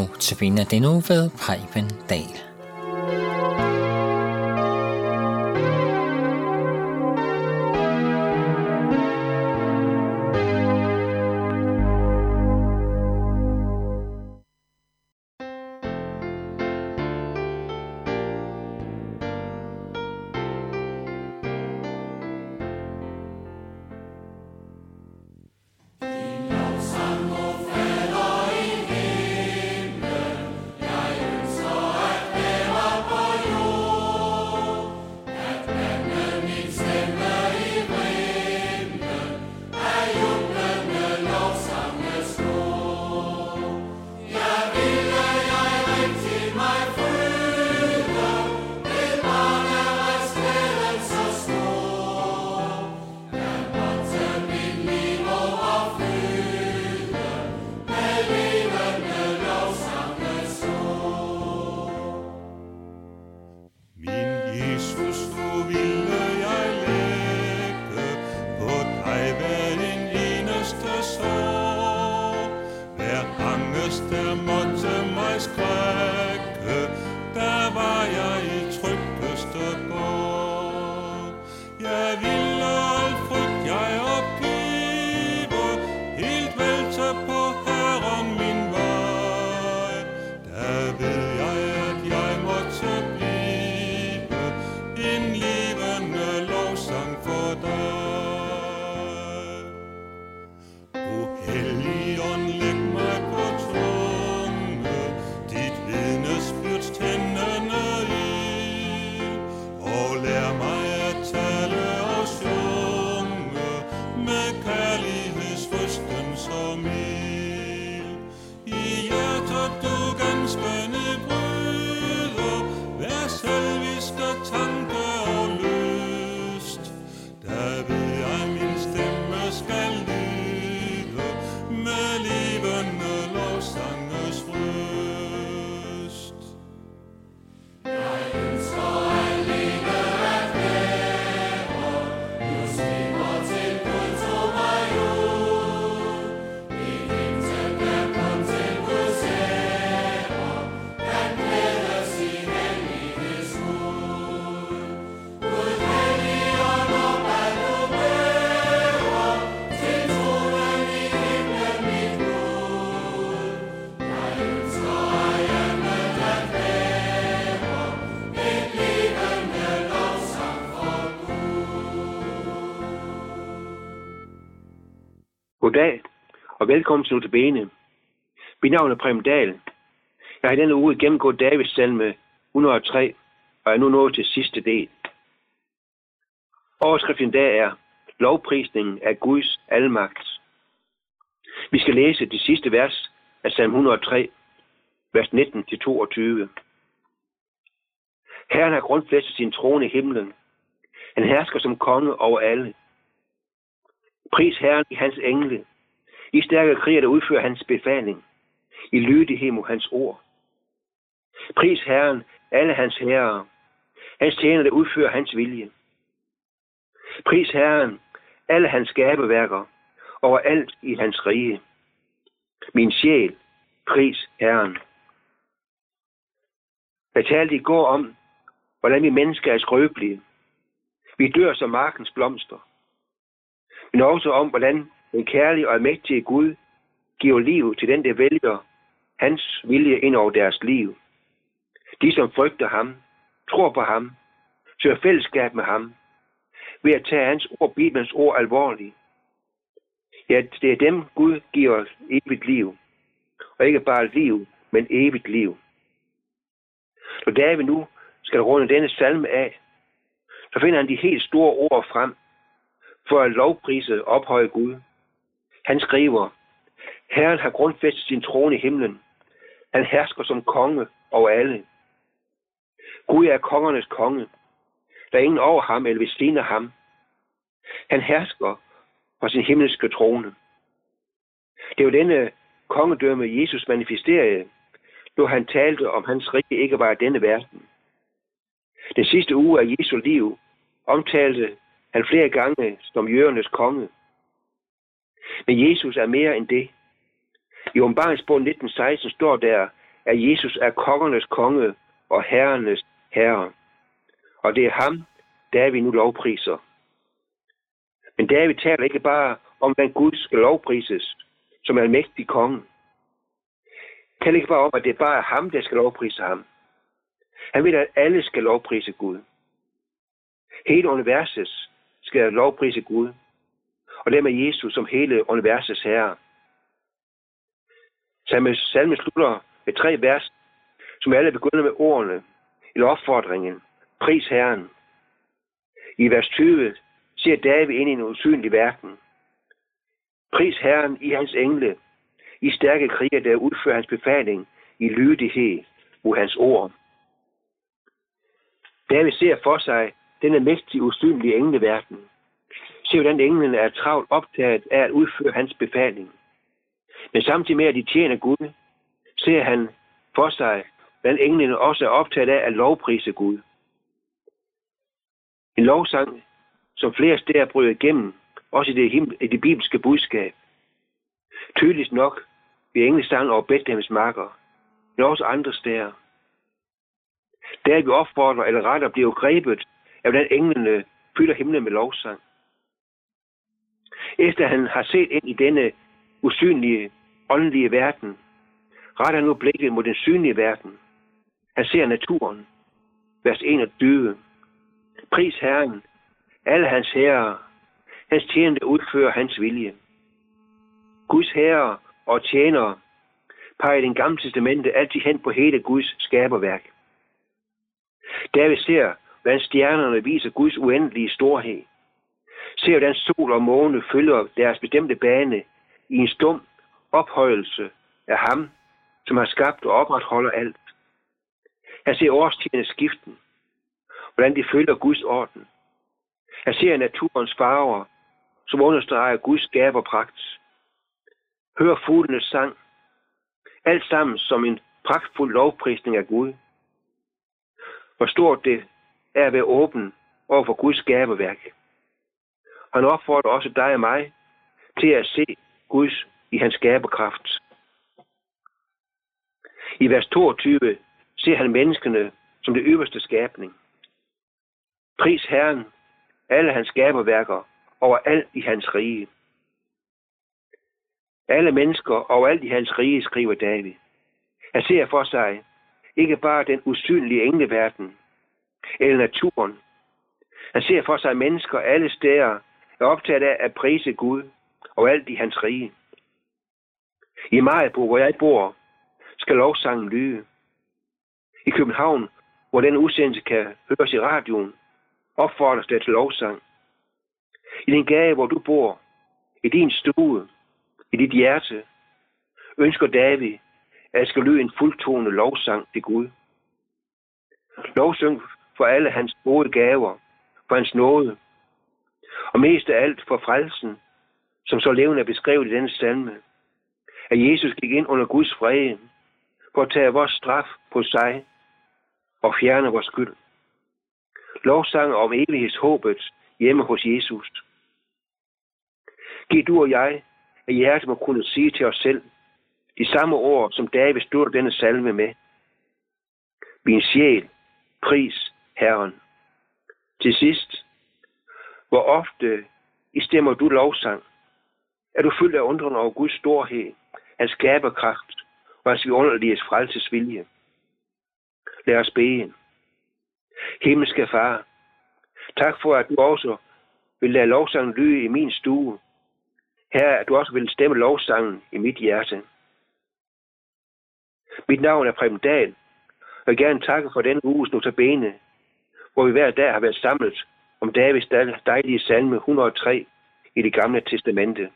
nu til det nu ved Preben Dahl. Goddag, og velkommen til Notabene. Mit navn er Prem Dahl. Jeg har i denne uge gennemgået Davids salme 103, og er nu nået til sidste del. Overskriften i dag er Lovprisningen af Guds almagt. Vi skal læse de sidste vers af salme 103, vers 19-22. Herren har grundfæstet sin trone i himlen. Han hersker som konge over alle. Pris Herren i hans engle. I stærke kriger, der udfører hans befaling. I lydighed mod hans ord. Pris Herren, alle hans herrer. Hans tjener, der udfører hans vilje. Pris Herren, alle hans skabeværker, over alt i hans rige. Min sjæl, pris Herren. Jeg talte i går om, hvordan vi mennesker er skrøbelige. Vi dør som markens blomster men også om, hvordan den kærlige og almægtige Gud giver liv til den, der vælger hans vilje ind over deres liv. De, som frygter ham, tror på ham, søger fællesskab med ham, ved at tage hans ord, Bibelens ord, alvorligt. Ja, det er dem, Gud giver os evigt liv. Og ikke bare liv, men evigt liv. Når David nu skal runde denne salme af, så finder han de helt store ord frem, for at lovprise og ophøje Gud. Han skriver, Herren har grundfæstet sin trone i himlen. Han hersker som konge over alle. Gud er kongernes konge. Der er ingen over ham eller ved siden af ham. Han hersker fra sin himmelske trone. Det er denne kongedømme, Jesus manifesterede, når han talte om hans rige ikke var af denne verden. Den sidste uge af Jesu liv omtalte han flere gange som jødernes konge. Men Jesus er mere end det. I åbenbaringsbogen 1916 står der, at Jesus er kongernes konge og herrenes herre. Og det er ham, David nu lovpriser. Men David taler ikke bare om, hvordan Gud skal lovprises, som almægtig konge. Han taler ikke bare om, at det bare er ham, der skal lovprise ham. Han vil, at alle skal lovprise Gud. Hele universets skal lovprise Gud. Og det med Jesus som hele universets herre. Salmen, salme slutter med tre vers, som alle begynder med ordene eller opfordringen. Pris Herren. I vers 20 ser David ind i en usynlig verden. Pris Herren i hans engle, i stærke kriger, der udfører hans befaling i lydighed mod hans ord. David ser for sig denne mægtige, usynlige engleverden. Se, hvordan englene er travlt optaget af at udføre hans befaling. Men samtidig med, at de tjener Gud, ser han for sig, hvordan englene også er optaget af at lovprise Gud. En lovsang, som flere steder bryder igennem, også i det, him- i det bibelske budskab. Tydeligst nok ved englesang over Bethlehems marker, men også andre steder. Der vi opfordrer eller retter bliver grebet af hvordan englene øh, fylder himlen med lovsang. Efter han har set ind i denne usynlige, åndelige verden, retter han nu blikket mod den synlige verden. Han ser naturen. Vers 21. Pris Herren, alle hans herrer, hans tjenende udfører hans vilje. Guds herrer og tjenere peger i den gamle testamente altid hen på hele Guds skaberværk. David ser, hvordan stjernerne viser Guds uendelige storhed. Ser, hvordan sol og måne følger deres bestemte bane i en stum ophøjelse af ham, som har skabt og opretholder alt. Han ser årstidens skiften, hvordan de følger Guds orden. Han ser naturens farver, som understreger Guds skaberpragt. Hør fuglenes sang. Alt sammen som en pragtfuld lovprisning af Gud. Hvor stort det er at være åben over for Guds skaberværk. Han opfordrer også dig og mig til at se Guds i hans skaberkraft. I vers 22 ser han menneskene som det øverste skabning. Pris Herren, alle hans skaberværker, over alt i hans rige. Alle mennesker og alt i hans rige, skriver David. Han ser for sig ikke bare den usynlige engleverden eller naturen. Han ser for sig mennesker alle steder er optaget af at prise Gud og alt i hans rige. I Majbo, hvor jeg bor, skal lovsangen lyde. I København, hvor den udsendelse kan høres i radioen, opfordres der til lovsang. I den gade, hvor du bor, i din stue, i dit hjerte, ønsker David, at skal lyde en fuldtone lovsang til Gud. Lovsang for alle hans gode gaver, for hans nåde, og mest af alt for frelsen, som så levende er beskrevet i denne salme, at Jesus gik ind under Guds fred for at tage vores straf på sig og fjerne vores skyld. Lovsang om evighedshåbet hjemme hos Jesus. Giv du og jeg, at hjertet må kunne sige til os selv de samme ord, som David stod denne salme med. Min sjæl, pris Herren. Til sidst, hvor ofte i stemmer du lovsang, er du fyldt af undren over Guds storhed, hans skaberkraft og hans vidunderlige frelsesvilje. Lad os bede. Himmelske Far, tak for, at du også vil lade lovsangen lyde i min stue. Her, at du også vil stemme lovsangen i mit hjerte. Mit navn er Preben Dahl, og jeg vil gerne takke for den uges notabene, hvor vi hver dag har været samlet om Davids dejlige salme 103 i det gamle testamente.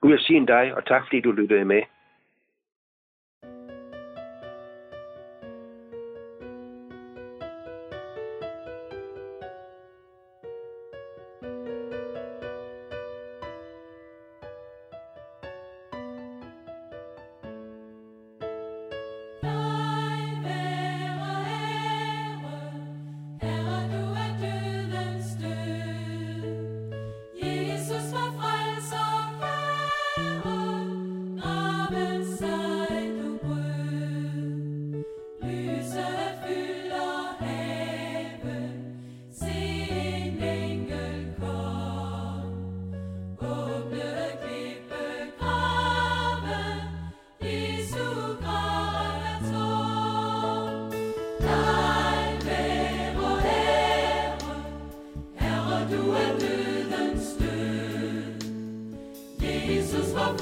Gud vil sige dig, og tak fordi du lyttede med.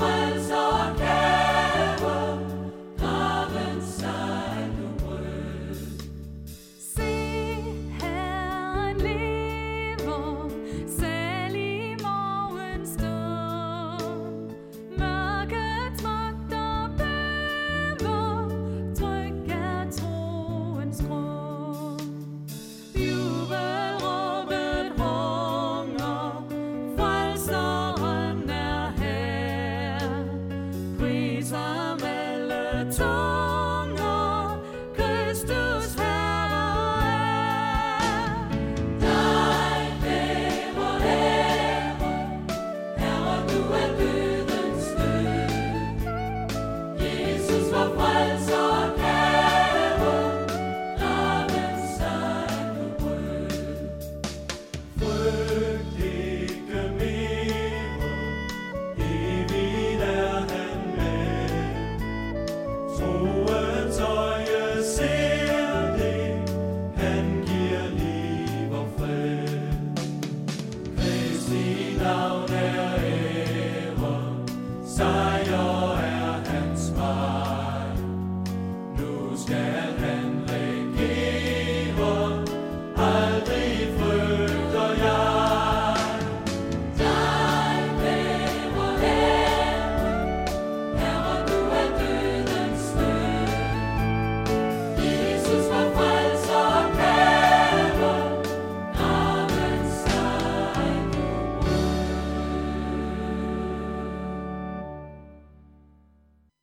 was